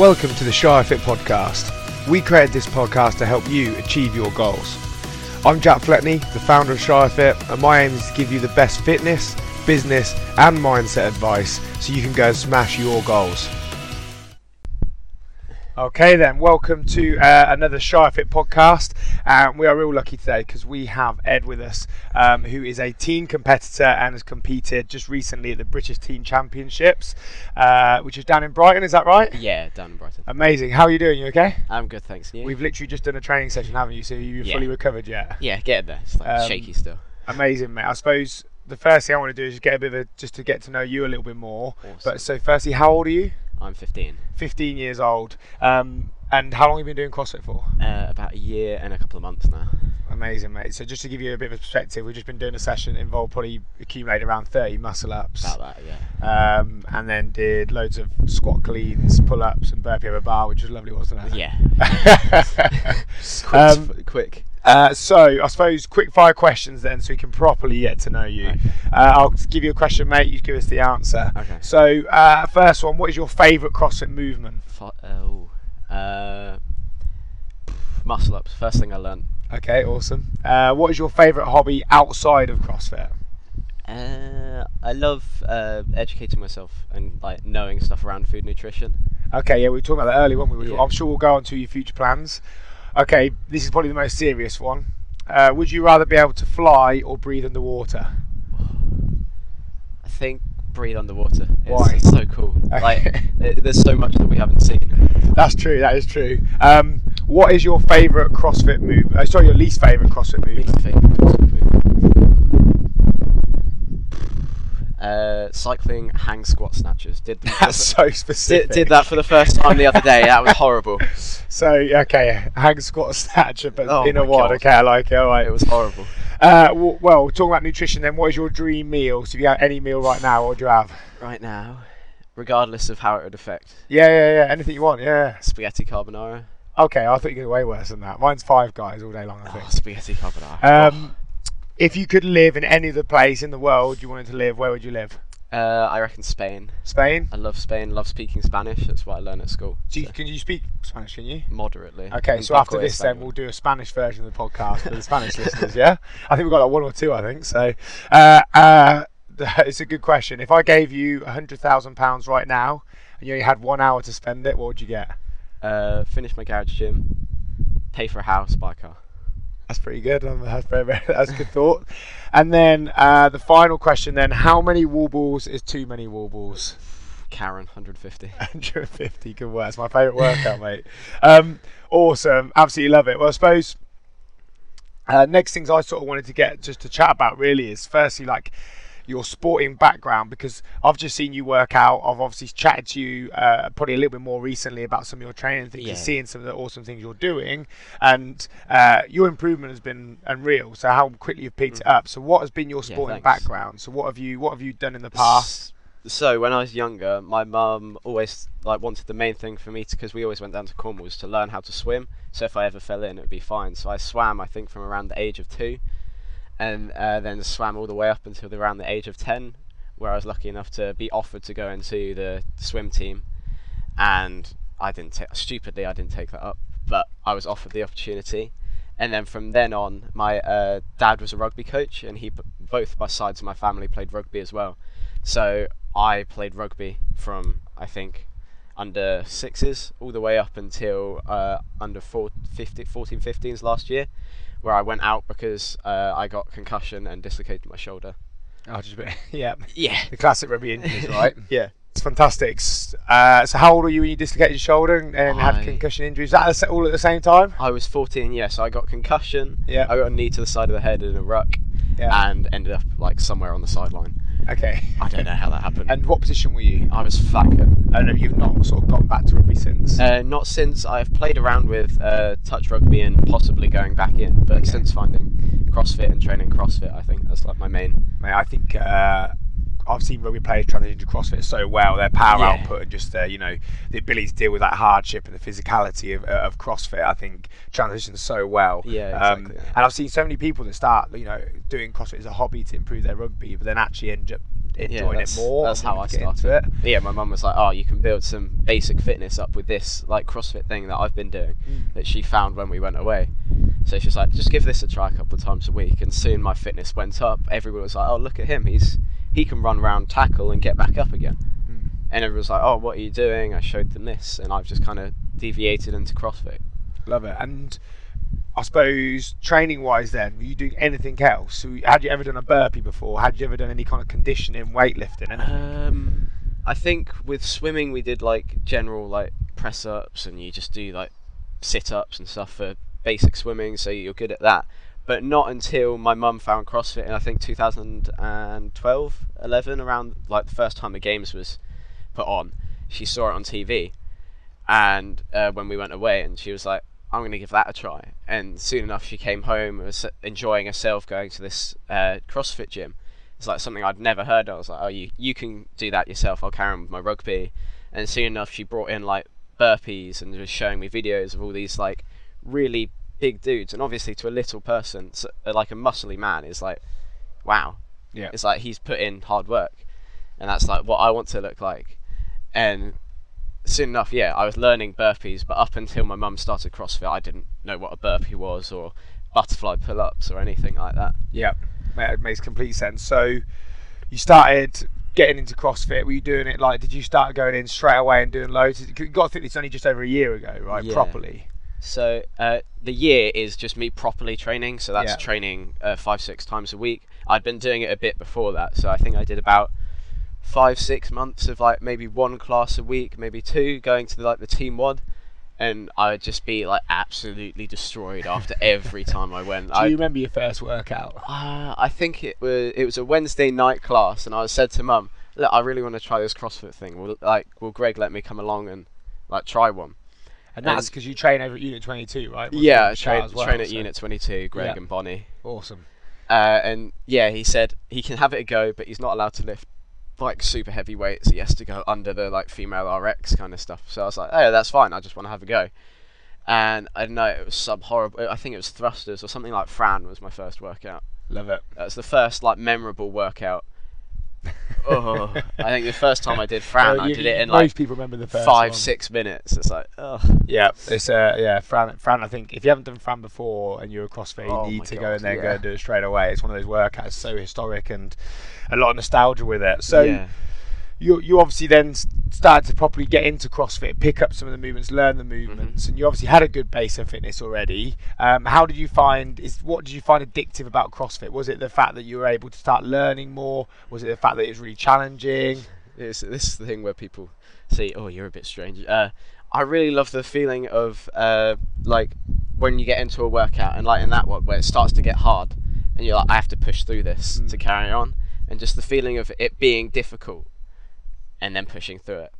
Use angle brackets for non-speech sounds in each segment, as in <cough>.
Welcome to the Shire Fit podcast. We created this podcast to help you achieve your goals. I'm Jack Fletney, the founder of Shire Fit, and my aim is to give you the best fitness, business, and mindset advice so you can go and smash your goals. Okay, then, welcome to uh, another Shire Fit podcast. Um, we are real lucky today because we have Ed with us, um, who is a teen competitor and has competed just recently at the British Teen Championships, uh, which is down in Brighton. Is that right? Yeah, down in Brighton. Amazing. How are you doing? You okay? I'm good, thanks. You? We've literally just done a training session, haven't you? So you're Yeah. fully recovered yet? yeah, getting there. It's like Um, shaky still. Amazing, mate. I suppose the first thing I want to do is just get a bit of a, just to get to know you a little bit more. Awesome. But so, firstly, how old are you? I'm 15. 15 years old. Um, and how long have you been doing CrossFit for? Uh, about a year and a couple of months now. Amazing, mate. So just to give you a bit of a perspective, we've just been doing a session involved probably accumulated around 30 muscle ups. About that, yeah. Um, and then did loads of squat cleans, pull ups, and burpee over bar, which was lovely, wasn't it? Yeah. <laughs> <laughs> quick, Um, quick. Uh, so I suppose quick fire questions then, so we can properly get to know you. Okay. Uh, I'll give you a question, mate. You give us the answer. Okay. So uh, first one, what is your favourite CrossFit movement? Oh. Uh, muscle ups. First thing I learnt. Okay, awesome. Uh, what is your favourite hobby outside of CrossFit? Uh, I love uh, educating myself and like knowing stuff around food nutrition. Okay, yeah, we were talking about that earlier, weren't we? Yeah. I'm sure we'll go on to your future plans. Okay, this is probably the most serious one. Uh, would you rather be able to fly or breathe underwater? I think breathe underwater. It's Why? so cool. Like there's so much that we haven't seen. That's true. That is true. Um, what is your favourite CrossFit move? Uh, sorry, your least favourite CrossFit move? Least favourite CrossFit move. Uh, cycling hang squat snatches. Did them <laughs> That's so specific. did that for the first time the other day. That was horrible. <laughs> So okay, hang squat <laughs> stature, but Oh in a WOD. God. Okay, I like it. All right. It was horrible. Uh, w- well, talking about nutrition, then, what is your dream meal? So if you had any meal right now, what would you have? Right now, regardless of how it would affect, Yeah, yeah, yeah. Anything you want. Yeah. spaghetti carbonara. Okay, I thought you could way worse than that. Mine's five guys all day long. I Oh, think. spaghetti carbonara. Um, if you could live in any other place in the world you wanted to live, where would you live? Uh, I reckon Spain. Spain. I love Spain. Love speaking Spanish. That's what I learned at school. Do you, So, can you speak Spanish? Can you? moderately. Okay, And so after this, then we'll do a Spanish version of the podcast for the Spanish listeners. Yeah, I think we've got like one or two. I think so. Uh, uh, <laughs> it's a good question. If I gave you a hundred thousand pounds right now, and you only had one hour to spend it, what would you get? uh, finish my garage gym, pay for a house, buy a car. That's pretty good. Um, That's very, very <laughs> that's a good thought. And then uh, the final question: then, how many wall balls is too many wall balls? Karen, 150. 150 <laughs> good work. It's my favourite workout, <laughs> mate. Um, awesome. Absolutely love it. Well, I suppose uh, next things I sort of wanted to get just to chat about really is firstly like your sporting background because I've just seen you work out. I've obviously chatted to you uh, probably a little bit more recently about some of your training things Yeah. seeing some of the awesome things you're doing, and uh, your improvement has been unreal. So how quickly you've picked it up. So what has been your Mm. Yeah, sporting background? So what have you what have you done in the past? So when I was younger, my mum always like wanted the main thing for me because we always went down to Cornwall was to learn how to swim. So if I ever fell in, it would be fine. So I swam, I think, from around the age of two, and uh, then swam all the way up until around the age of ten, where I was lucky enough to be offered to go into the swim team, and I didn't take stupidly I didn't take that up, but I was offered the opportunity. And then from then on, my uh, dad was a rugby coach, and he both my sides of my family played rugby as well. So I played rugby from I think under sixes all the way up until uh, under four, 50, 14 15s last year, where I went out because uh, I got concussion and dislocated my shoulder. Oh, just a bit. <laughs> yeah, Yeah. the classic rugby injuries, <laughs> right? Yeah. It's fantastic. Uh, so how old were you when you dislocated your shoulder and, and had concussion injuries? That all at the same time? I was 14, yeah, so I got concussion. Yeah. I got a knee to the side of the head in a ruck Yeah. and ended up like somewhere on the sideline. Okay. I don't know how that happened. And what position were you? I was flanker. And have you not sort of gone back to rugby since? Uh, not since I've played around with uh, touch rugby and possibly going back in, but Okay. since finding CrossFit and training CrossFit, I think that's like my main. Mate, I think uh, I've seen rugby players transition to CrossFit so well. Their power Yeah. output and just uh, you know the ability to deal with that hardship and the physicality of, uh, of CrossFit. I think transitions so well. Yeah, Um, exactly, yeah. And I've seen so many people that start you know doing CrossFit as a hobby to improve their rugby, but then actually end up enjoying that's- it more. that's how I to get into started. it. yeah, my mum was like, "Oh, you can build some basic fitness up with this like CrossFit thing that I've been doing Mm. that she found when we went away." So she's like, "Just give this a try a couple of times a week." And soon my fitness went up. Everyone was like, "Oh, look at him! He's he can run around, tackle, and get back up again." Mm. And everyone was like, "Oh, what are you doing?" I showed them this, and I've just kind of deviated into CrossFit. Love it. And I suppose training wise, then, were you doing anything else? Had you ever done a burpee before? Had you ever done any kind of conditioning, weightlifting? Um, I think with swimming we did like general like press ups, and you just do like sit ups and stuff for basic swimming, so you're good at that. But not until my mum found CrossFit in I think 2012, 11, around like the first time the games was put on. She saw it on TV, and uh, when we went away, and she was like, "I'm going to give that a try." And soon enough, she came home, and was enjoying herself going to this uh, CrossFit gym. It's like something I'd never heard. of. I was like, "Oh, you you can do that yourself. I'll carry on with my rugby." And soon enough, she brought in like burpees and was showing me videos of all these like really big dudes. And obviously, to a little person, s- uh, like a muscly man, is like, wow. Yeah. It's like he's put in hard work, and that's like what I want to look like. And soon enough, yeah, I was learning burpees, but up until my mum started CrossFit, I didn't know what a burpee was or butterfly pull-ups or anything like that. Yeah, it makes complete sense. So you started getting into CrossFit. Were you doing it like? Did you start going in straight away and doing loads? You got to think it's only just over a year ago, right? Yeah. Properly. So uh, the year is just me properly training. So that's Yeah. training uh, five, six times a week. I'd been doing it a bit before that, so I think I did about five, six months of like maybe one class a week, maybe two, going to like the team one, and I would just be like absolutely destroyed after every time I went. <laughs> Do I, you remember your first workout? uh, I think it was it was a Wednesday night class, and I said to Mum, "Look, I really want to try this CrossFit thing. Will like will Greg let me come along and like try one?" And that's because you train over at Unit 22, right? Was Yeah, I train, well, train at so- Unit 22, Greg Yeah. and Bonnie. Awesome. Uh, and yeah, he said he can have it a go, but he's not allowed to lift like super heavy weights. He has to go under the like female RX kind of stuff. So I was like, oh, that's fine. I just want to have a go. And I don't know, it was some horrible. I think it was thrusters or something like Fran was my first workout. Love it. That's the first like memorable workout. Oh, I think the first time I did Fran, Uh, I did it in like people remember the first five, one. six minutes. It's like, oh, Yeah, it's uh, yeah, Fran. Fran, I think if you haven't done Fran before and you're a CrossFit, you Oh need to go in there and yeah. go and do it straight away. It's one of those workouts so historic and a lot of nostalgia with it. So yeah. You you obviously then started to properly get into CrossFit, pick up some of the movements, learn the Mm-hmm. movements, and you obviously had a good base of fitness already. Um, how did you find is what did you find addictive about CrossFit? Was it the fact that you were able to start learning more? Was it the fact that it was really challenging? It's this is the thing where people say, "Oh, you're a bit strange." Uh, I really love the feeling of uh, like when you get into a workout and like in that one where it starts to get hard, and you're like, "I have to push through this to Mm. carry on," and just the feeling of it being difficult and then pushing through it.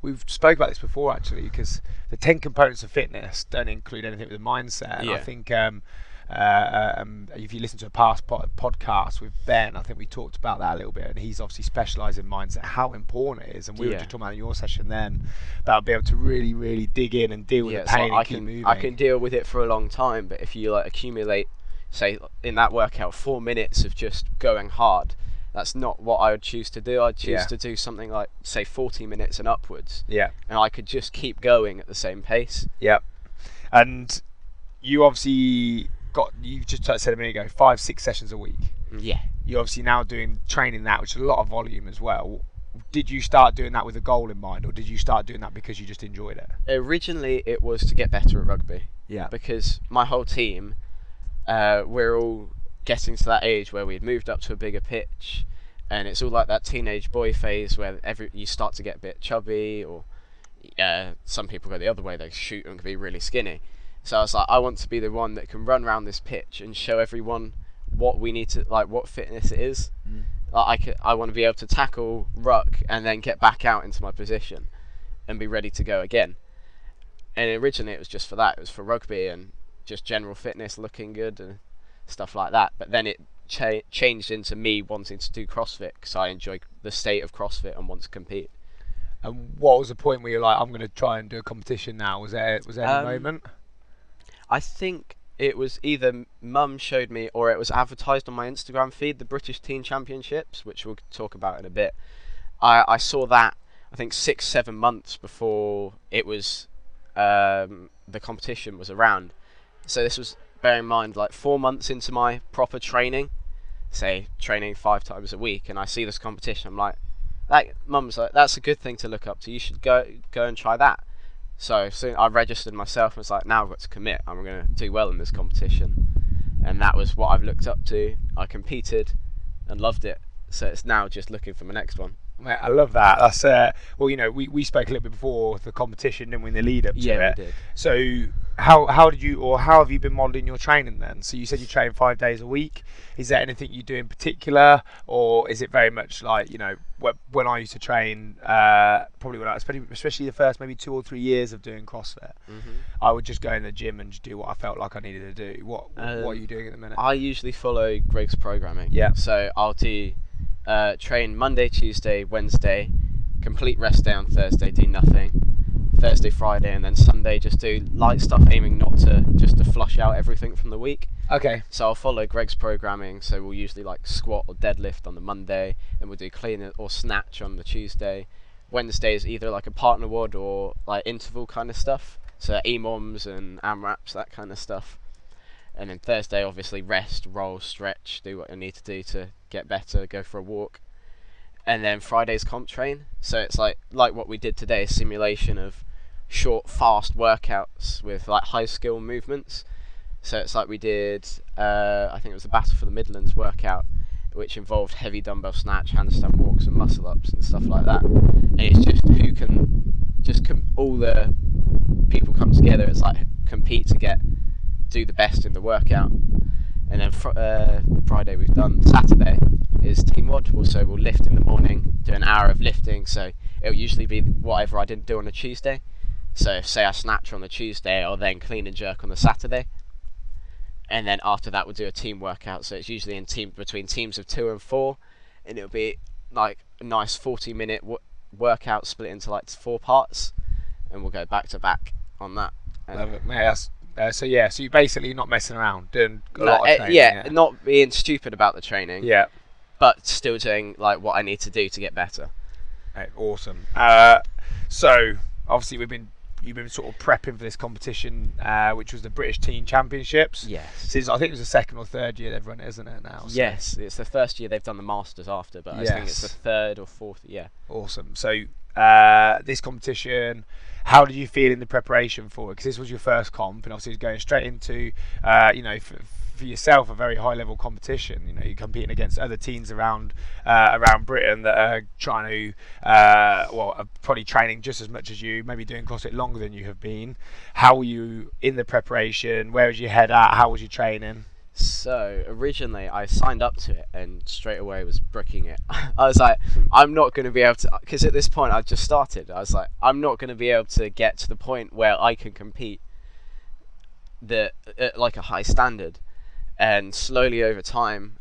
We've spoke about this before actually, because the ten components of fitness don't include anything with the mindset. And I think um, uh, um, if you listen to a past po- podcast with Ben, I think we talked about that a little bit, and he's obviously specialised in mindset, how important it is. And we were Yeah. just talking about in your session then about being able to really, really dig in and deal with yeah, the so pain I keep can moving. I can deal with it for a long time, but if you like accumulate, say in that workout, four minutes of just going hard. That's not what I would choose to do. I'd choose Yeah. to do something like, say, 40 minutes and upwards, Yeah, and I could just keep going at the same pace. yeah. And you obviously got you just said a minute ago five, six sessions a week. Yeah. you're obviously now doing training that, which is a lot of volume as well. Did you start doing that with a goal in mind, or did you start doing that because you just enjoyed it? Originally, it was to get better at rugby Yeah. because my whole team, uh, we're all getting to that age where we'd moved up to a bigger pitch, and it's all like that teenage boy phase where every you start to get a bit chubby, or uh, some people go the other way, they shoot and can be really skinny. So I was like, I want to be the one that can run around this pitch and show everyone what we need to like, what fitness it is. Mm. Like, I could, I want to be able to tackle ruck and then get back out into my position and be ready to go again. And originally it was just for that. It was for rugby and just general fitness, looking good and stuff like that. But then it cha- changed into me wanting to do CrossFit because I enjoy the state of CrossFit and want to compete. And what was the point where you're like, I'm going to try and do a competition now? Was there was there Um, moment? I think it was either mum showed me or it was advertised on my Instagram feed, the British Teen Championships, which we'll talk about in a bit. I, I saw that I think six seven months before it was um, the competition was around. So this was bear in mind like four months into my proper training, say training five times a week, and I see this competition. I'm like, that mum's like that's a good thing to look up to. You should go go and try that. So soon I registered myself and was like, now I've got to commit. I'm going to do well in this competition, and that was what I've looked up to. I competed and loved it. So it's now just looking for my next one. Mate, I love that. That's uh, well, you know, we, we spoke a little bit before the competition, didn't we, in the lead up to Yeah, it. we did. So how how did you or how have you been modelling your training then? So you said you train five days a week. Is there anything you do in particular, or is it very much like you know when I used to train, uh, probably when I especially especially the first maybe two or three years of doing CrossFit, Mm-hmm. I would just go in the gym and just do what I felt like I needed to do. What what are Um, you doing at the minute? I usually follow Greg's programming. Yeah. So I'll do uh, train Monday, Tuesday, Wednesday, complete rest day on Thursday, do nothing. Thursday, Friday, and then Sunday just do light stuff, aiming not to just to flush out everything from the week. okay. So I'll follow Greg's programming. So we'll usually like squat or deadlift on the Monday, then we'll do clean or snatch on the Tuesday. Wednesday is either like a partner WOD or like interval kind of stuff. So EMOMs and AMRAPs, that kind of stuff. And then Thursday, obviously, rest, roll, stretch, do what I need to do to get better, go for a walk. And then Friday's comp train. So it's like like what we did today, a simulation of short, fast workouts with like high skill movements. So it's like we did, uh, I think it was the Battle for the Midlands workout, which involved heavy dumbbell snatch, handstand walks, and muscle ups and stuff like that. And it's just who can, just com- all the people come together. It's like compete to get, do the best in the workout. And then fr- uh, Friday we've done. Saturday is team WOD. Also we'll lift in the morning, do an hour of lifting. So it'll usually be whatever I didn't do on a Tuesday. So say I snatch on the Tuesday, I'll then clean and jerk on the Saturday and then after that we'll do a team workout. So it's usually in team between teams of two and four, and it'll be like a nice forty-minute w- workout split into like four parts, and we'll go back to back on that. And- Love it, mate. That's, uh, so yeah, so you're basically not messing around, doing a No, lot of eh, training. yeah, not being stupid about the training, yeah. but still doing like what I need to do to get better. Awesome. Uh, so obviously we've been you've been sort of prepping for this competition, uh, which was the British Teen Championships. Yes. Since I think it was the second or third year they've run it, isn't it now? So, Yes, it's the first year they've done the masters after, but I think it's the third or fourth. Yeah. Awesome. So uh, this competition, how did you feel in the preparation for it? Because this was your first comp, and obviously going straight into, uh, you know, for, for yourself a very high level competition. You know, you're competing against other teams around uh, around Britain that are trying to, uh, well, are probably training just as much as you, maybe doing CrossFit longer than you have been. How were you in the preparation? Where was your head at? How was your training? So originally, I signed up to it and straight away was bricking it. <laughs> I was like, I'm not going to be able to, because at this point I just started. I was like, I'm not going to be able to get to the point where I can compete the at like a high standard. And slowly over time,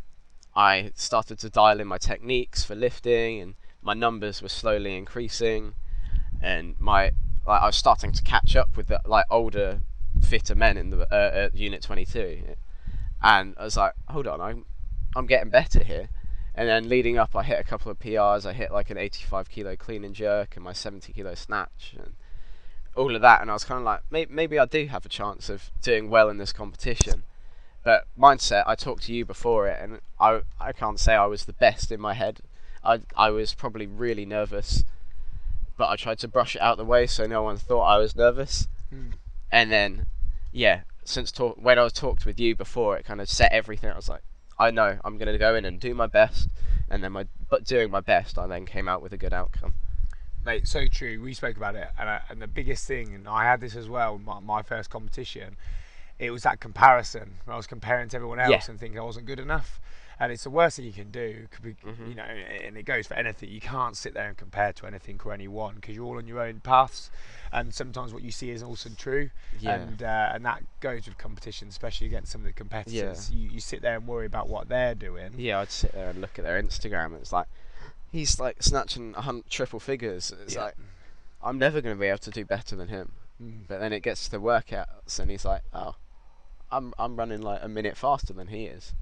I started to dial in my techniques for lifting, and my numbers were slowly increasing, and my like I was starting to catch up with the like older, fitter men in the uh, Unit 22 and I was like, hold on, I'm I'm getting better here. And then leading up, I hit a couple of PRs. I hit like an 85 kilo clean and jerk and my 70 kilo snatch and all of that. And I was kind of like, maybe, maybe I do have a chance of doing well in this competition. But mindset, I talked to you before it, and I I can't say I was the best in my head. I I was probably really nervous, but I tried to brush it out the way so no one thought I was nervous. Hmm. And then, yeah, since talk when I was talked with you before, it kind of set everything. I was like, I know I'm gonna go in and do my best, and then my but doing my best, I then came out with a good outcome. Mate, so true. We spoke about it, and, uh, and the biggest thing, and I had this as well. My, my first competition, it was that comparison. Where I was comparing to everyone else Yeah. and thinking I wasn't good enough, and it's the worst thing you can do. could be- Mhm. You know, and it goes for anything. You can't sit there and compare to anything or anyone because you're all on your own paths, and sometimes what you see is also true. Yeah. And uh, and that goes with competition, especially against some of the competitors. You, you sit there and worry about what they're doing. Yeah, I'd sit there and look at their Instagram, and it's like he's like snatching a hun- triple figures. It's Yeah. like I'm never gonna be able to do better than him. Mm. But then it gets to the workouts, and he's like, oh, I'm I'm running like a minute faster than he is.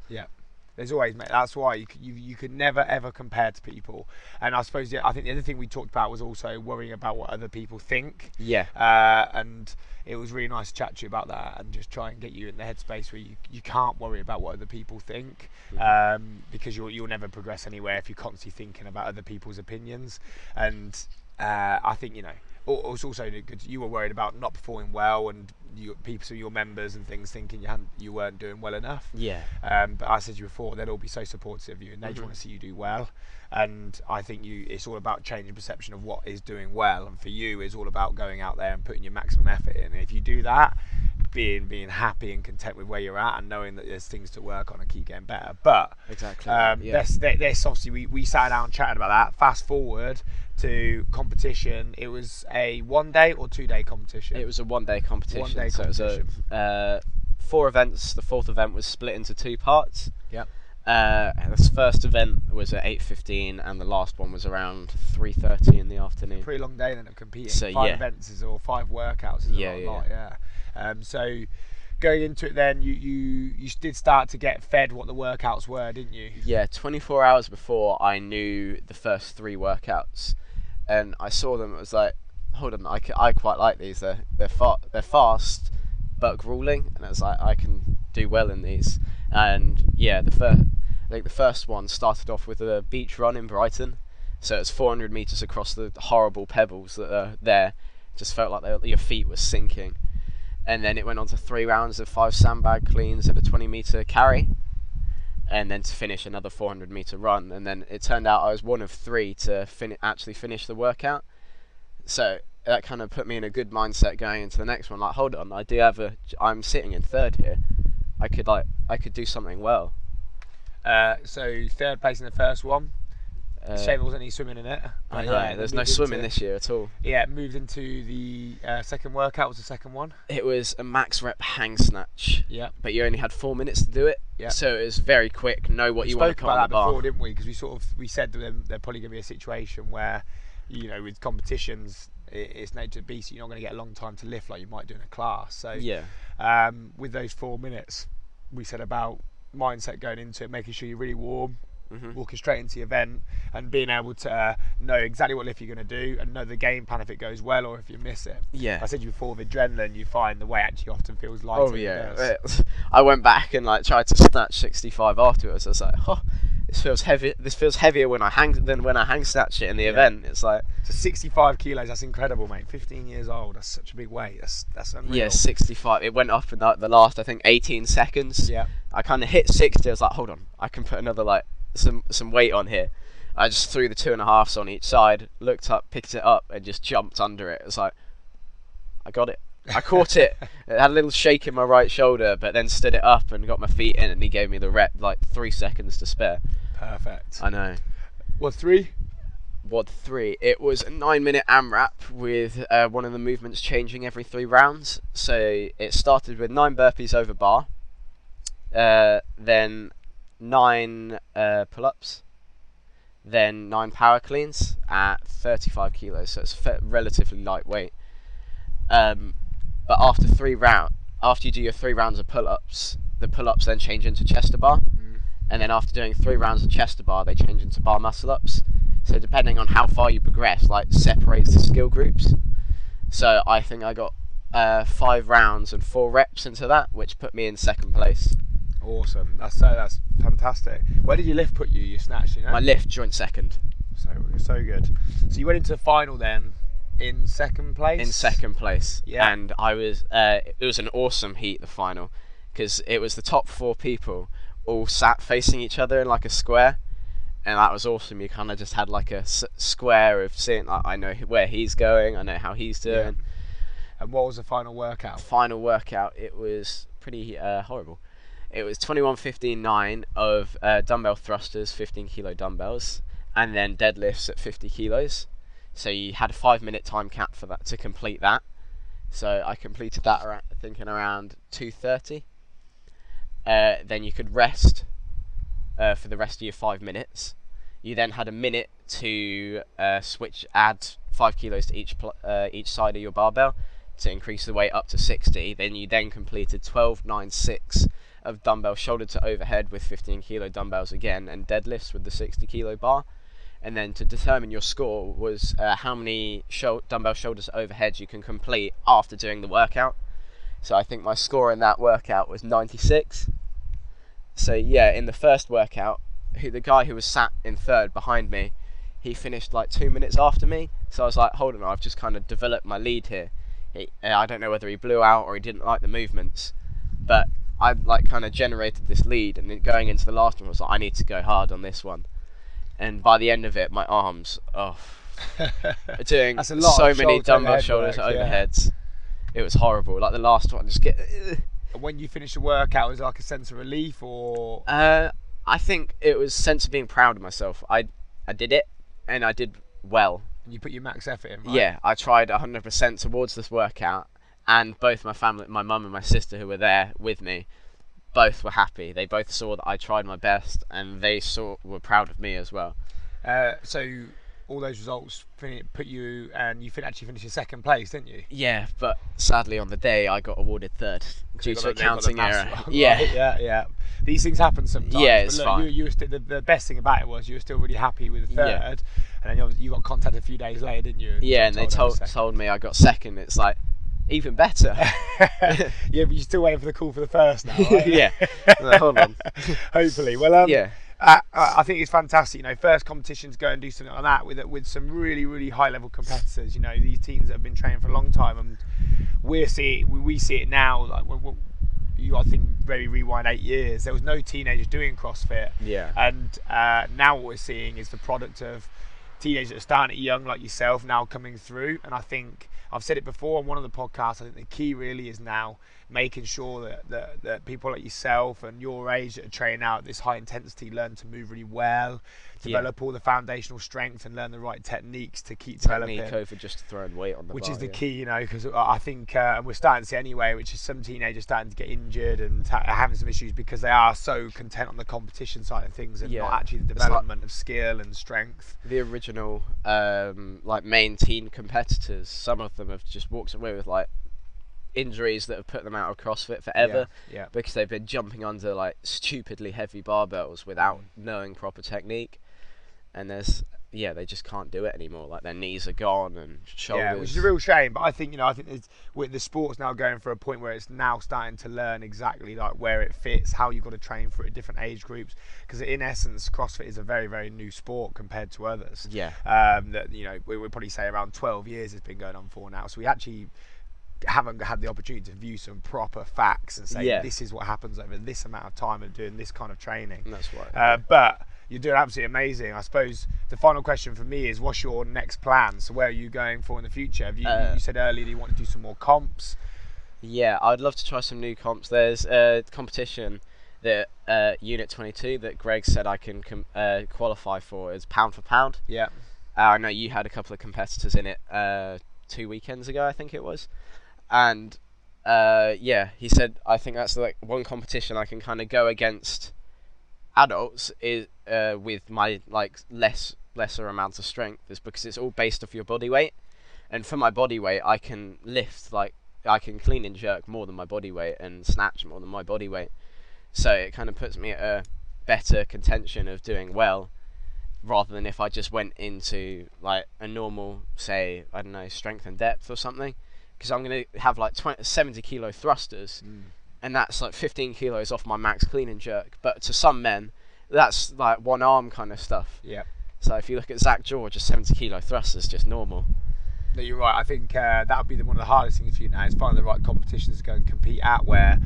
There's always, mate. That's why you, you you could never ever compare to people. And I suppose yeah, I think the other thing we talked about was also worrying about what other people think. Yeah. Uh, and it was really nice to chat to you about that and just try and get you in the headspace where you, you can't worry about what other people think Mm-hmm. um, because you'll you'll never progress anywhere if you're constantly thinking about other people's opinions. And uh, I think you know it's also good. You were worried about not performing well and you, people, so your members and things thinking you hadn't, you weren't doing well enough. Yeah. Um, but I said to you before, they'll all be so supportive of you, and they just Mhm. want to see you do well. And I think you, it's all about changing perception of what is doing well. And for you, it's all about going out there and putting your maximum effort in. And if you do that, being being happy and content with where you're at, and knowing that there's things to work on and keep getting better. But Exactly. um, yeah. this, this, obviously we, we sat down and chatting about that. Fast forward to competition. It was a one day or two day competition. It was a one day competition. One-day so it was a uh, four events. The fourth event was split into two parts. Yep. Uh, this first event was at eight fifteen, and the last one was around three thirty in the afternoon. pretty long day then of competing. So, five yeah. events is or five workouts is Yeah, a yeah, lot, yeah. Um, so going into it, then you, you you did start to get fed what the workouts were, didn't you? Yeah, 24 hours before I knew the first three workouts, and I saw them. It was like, hold on, I, I quite like these. They're they're fa- they're fast, but grueling, and it's like I can do well in these. And yeah, the first, I think the first one started off with a beach run in Brighton, so it's 400 meters across the horrible pebbles that are there. Just felt like they, your feet were sinking. And then it went on to three rounds of five sandbag cleans and a 20 meter carry and then to finish another 400 meter run. And then it turned out I was one of three to fin- actually finish the workout. So that kind of put me in a good mindset going into the next one. Like, hold on, I do have a. I'm sitting in third here. I could like, I could do something well. Uh, so third place in the first one. Uh, Shame there wasn't any swimming in it. I know. yeah, there's no into- swimming this year at all. Yeah, moved into the uh, second workout. Was the second one? It was a max rep hang snatch, Yeah. but you only had four minutes to do it. Yeah. So it was very quick. Know what we you want to put about that the bar. before, didn't we? Because we sort of we said to them there's probably going to be a situation where, you know, with competitions, it's nature of the beast. You're not going to get a long time to lift like you might do in a class. So Yeah. um, with those four minutes, we said about mindset going into it, making sure you're really warm, hmm walking straight into the event, and being able to uh, know exactly what lift you're going to do and know the game plan if it goes well or if you miss it. Yeah. I said you before, with adrenaline, you find the weight actually often feels lighter. Oh yeah, <laughs> I went back and like tried to snatch 65 afterwards. I was like, oh, this feels heavy. This feels heavier when I hang than when I hang snatch it in the Yeah. event. It's like So 65 kilos, that's incredible, mate. 15 years old, that's such a big weight. That's that's unreal. yeah, 65. It went up in like the last I think 18 seconds. Yeah. I kind of hit 60. I was like, hold on, I can put another like some some weight on here. I just threw the two and a halves on each side, looked up, picked it up, and just jumped under it. It was like, I got it. I caught it. <laughs> It had a little shake in my right shoulder, but then stood it up and got my feet in, and he gave me the rep like three seconds to spare. Perfect. I know. What three? WOD three. It was a nine minute AMRAP with uh, one of the movements changing every three rounds. So it started with nine burpees over bar, uh, then nine uh, pull ups, then nine power cleans at 35 kilos. So it's relatively lightweight. Um, but after three round, after you do your three rounds of pull ups, the pull ups then change into chest to bar Mm. and then after doing three rounds of chest to bar, they change into bar muscle ups. So depending on how far you progress, like separates the skill groups. So I think I got uh, five rounds and four reps into that, which put me in second place. Awesome. That's so that's fantastic. Where did your lift put you? You snatched, you know. My lift joint second. so so good. So you went into the final then in second place. in second place. Yeah. And I was, uh, it was an awesome heat, the final, because it was the top four people all sat facing each other in like a square. And that was awesome. You kind of just had like a s- square of seeing, like, I know where he's going, I know how he's Yeah. doing. And what was the final workout? Final workout, it was pretty uh, horrible. It was 21 15 9 of uh, dumbbell thrusters, 15 kilo dumbbells, and then deadlifts at 50 kilos. So you had a five minute time cap for that to complete that. So I completed that around, thinking around 2:30. Uh, then you could rest uh, for the rest of your five minutes. You then had a minute to uh, switch, add five kilos to each pl- uh, each side of your barbell to increase the weight up to 60. Then you then completed 12.96 of dumbbell shoulder to overhead with 15 kilo dumbbells again, and deadlifts with the 60 kilo bar. And then to determine your score was uh, how many shou- dumbbell shoulders to overhead you can complete after doing the workout. So I think my score in that workout was 96. So yeah, in the first workout, who the guy who was sat in third behind me, he finished like two minutes after me. So I was like, hold on, I've just kind of developed my lead here. He, I don't know whether he blew out or he didn't like the movements, but I like kind of generated this lead, and then going into the last one I was like, I need to go hard on this one. And by the end of it, my arms, oh, <laughs> doing That's a lot so many shoulder dumbbell shoulders work, yeah. overheads. It was horrible. Like the last one, just get. And when you finish the workout, was it like a sense of relief or? Uh, I think it was sense of being proud of myself. I I did it, and I did well. And you put your max effort in, right? Yeah, I tried 100% towards this workout, and both my family, my mum and my sister who were there with me, both were happy. They both saw that I tried my best, and they saw were proud of me as well. Uh, so all those results put you, and you actually finished in second place, didn't you? Yeah, but sadly on the day I got awarded third due to a got the- they got the counting error. wrong, Yeah, right? <laughs> yeah, yeah. These things happen sometimes. Yeah, but it's look, fine. You, you were st- the, the best thing about it was you were still really happy with the third, Yeah. and then you, you got contacted a few days later, didn't you? yeah, and they told told me I got second. It's like even better. <laughs> yeah, but you're still waiting for the call for the first now, right? Yeah. <laughs> No, hold on. Hopefully, well, um, yeah, Uh, I think it's fantastic. You know, first competitions go and do something like that with with some really really high level competitors. You know, these teams that have been training for a long time, and we see it, we, we see it now. Like when, when you, I think, very rewind eight years. There was no teenagers doing CrossFit, yeah, and uh, now what we're seeing is the product of teenagers that are starting at young, like yourself, now coming through. And I think I've said it before on one of the podcasts. I think the key really is now making sure that, that, that people like yourself and your age that are training out at this high intensity learn to move really well, Yeah. develop all the foundational strength, and learn the right techniques to keep technique developing over just throwing weight on the which bar, is the yeah. key, you know, because I think, uh, and we're starting to see anyway, which is some teenagers starting to get injured and ha- having some issues because they are so content on the competition side of things and not actually the It's like- development of skill and strength. the original um, like main teen competitors, some of them have just walked away with like injuries that have put them out of CrossFit forever Yeah. because they've been jumping under like stupidly heavy barbells without Mm. knowing proper technique, and there's yeah they just can't do it anymore. Like their knees are gone and shoulders. Yeah, which is a real shame. But I think you know, I think with the sport's now going for a point where it's now starting to learn exactly like where it fits, how you've got to train for it, different age groups. Because in essence, CrossFit is a very, very new sport compared to others. yeah, um, that you know we would probably say around 12 years it's been going on for now. So we actually haven't had the opportunity to view some proper facts and say Yeah. this is what happens over this amount of time of doing this kind of training. that's why. Uh, but you're doing absolutely amazing. I suppose the final question for me is, what's your next plan? So where are you going for in the future? Have you, Uh, you said earlier that you want to do some more comps. Yeah, I'd love to try some new comps. There's a competition that uh, Unit 22 that Greg said I can com- uh, qualify for. It's pound for pound. Yeah. Uh, I know you had a couple of competitors in it uh, two weekends ago, I think it was, and uh, yeah, he said I think that's like one competition I can kind of go against adults is uh, with my like less lesser amounts of strength is because it's all based off your body weight, and for my body weight I can lift like I can clean and jerk more than my body weight and snatch more than my body weight, so it kind of puts me at a better contention of doing well rather than if I just went into like a normal, say, I don't know, Strength in Depth or something, because I'm gonna have like 20, 70 kilo thrusters, and that's like 15 kilos off my max clean and jerk. But to some men, that's like one arm kind of stuff. Yeah. So if you look at Zack George, a 70 kilo thrusters just normal. No, you're right. I think uh, that would be the, one of the hardest things for you now is finding the right competitions to go and compete at where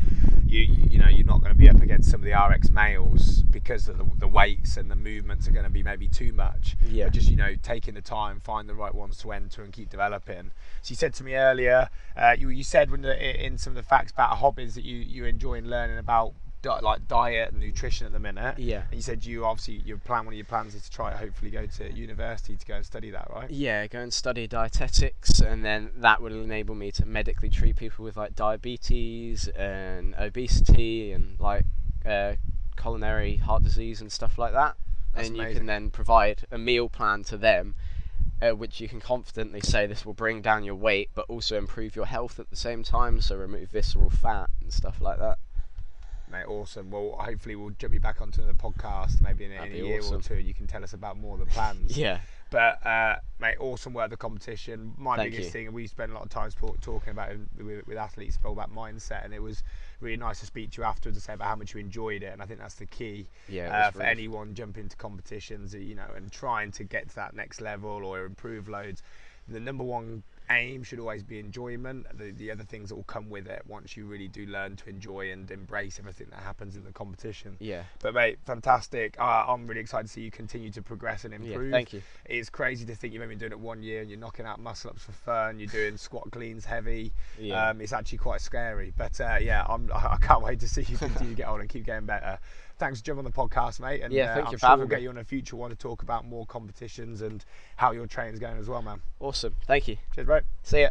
you you, know you're not going to be up against some of the RX males because of the, the weights and the movements are going to be maybe too much. Yeah. But just you know taking the time, find the right ones to enter and keep developing. So you said to me earlier, uh, you you said when the, in some of the facts about hobbies that you you enjoy and learning about di- like diet and nutrition at the minute. Yeah. And you said you obviously your plan one of your plans is to try hopefully go to university to go and study that, right? Yeah, go and study dietetics, and then that will enable me to medically treat people with like diabetes and obesity and like uh, coronary heart disease and stuff like that. That's and you can then provide a meal plan to them uh, which you can confidently say this will bring down your weight, but also improve your health at the same time. So remove visceral fat and stuff like that. Mate, awesome. Well, hopefully we'll jump you back onto the podcast maybe in, in a year awesome. or two. You can tell us about more of the plans. <laughs> Yeah, But uh, mate, awesome work the competition. My Thank biggest you. thing, and we spent a lot of time talk, talking about it with, with athletes all about mindset, and it was really nice to speak to you afterwards and say about how much you enjoyed it. And I think that's the key yeah. uh, for anyone jumping into competitions, you know, and trying to get to that next level or improve loads. The number one aim should always be enjoyment. The, the other things that will come with it once you really do learn to enjoy and embrace everything that happens in the competition. Yeah, But mate, fantastic! Uh, I'm really excited to see you continue to progress and improve. yeah. Thank you. It's crazy to think you've only been doing it one year and you're knocking out muscle ups for fun. You're doing <laughs> squat cleans heavy. Yeah. Um, it's actually quite scary. But uh, yeah, I'm, <laughs> I can't wait to see you continue to get on and keep getting better. Thanks for jumping on the podcast, mate. And Yeah, uh, thank I'm you for sure we'll get you on a future one to talk about more competitions and how your training's going as well, man. Awesome. Thank you. Cheers, bro. See ya.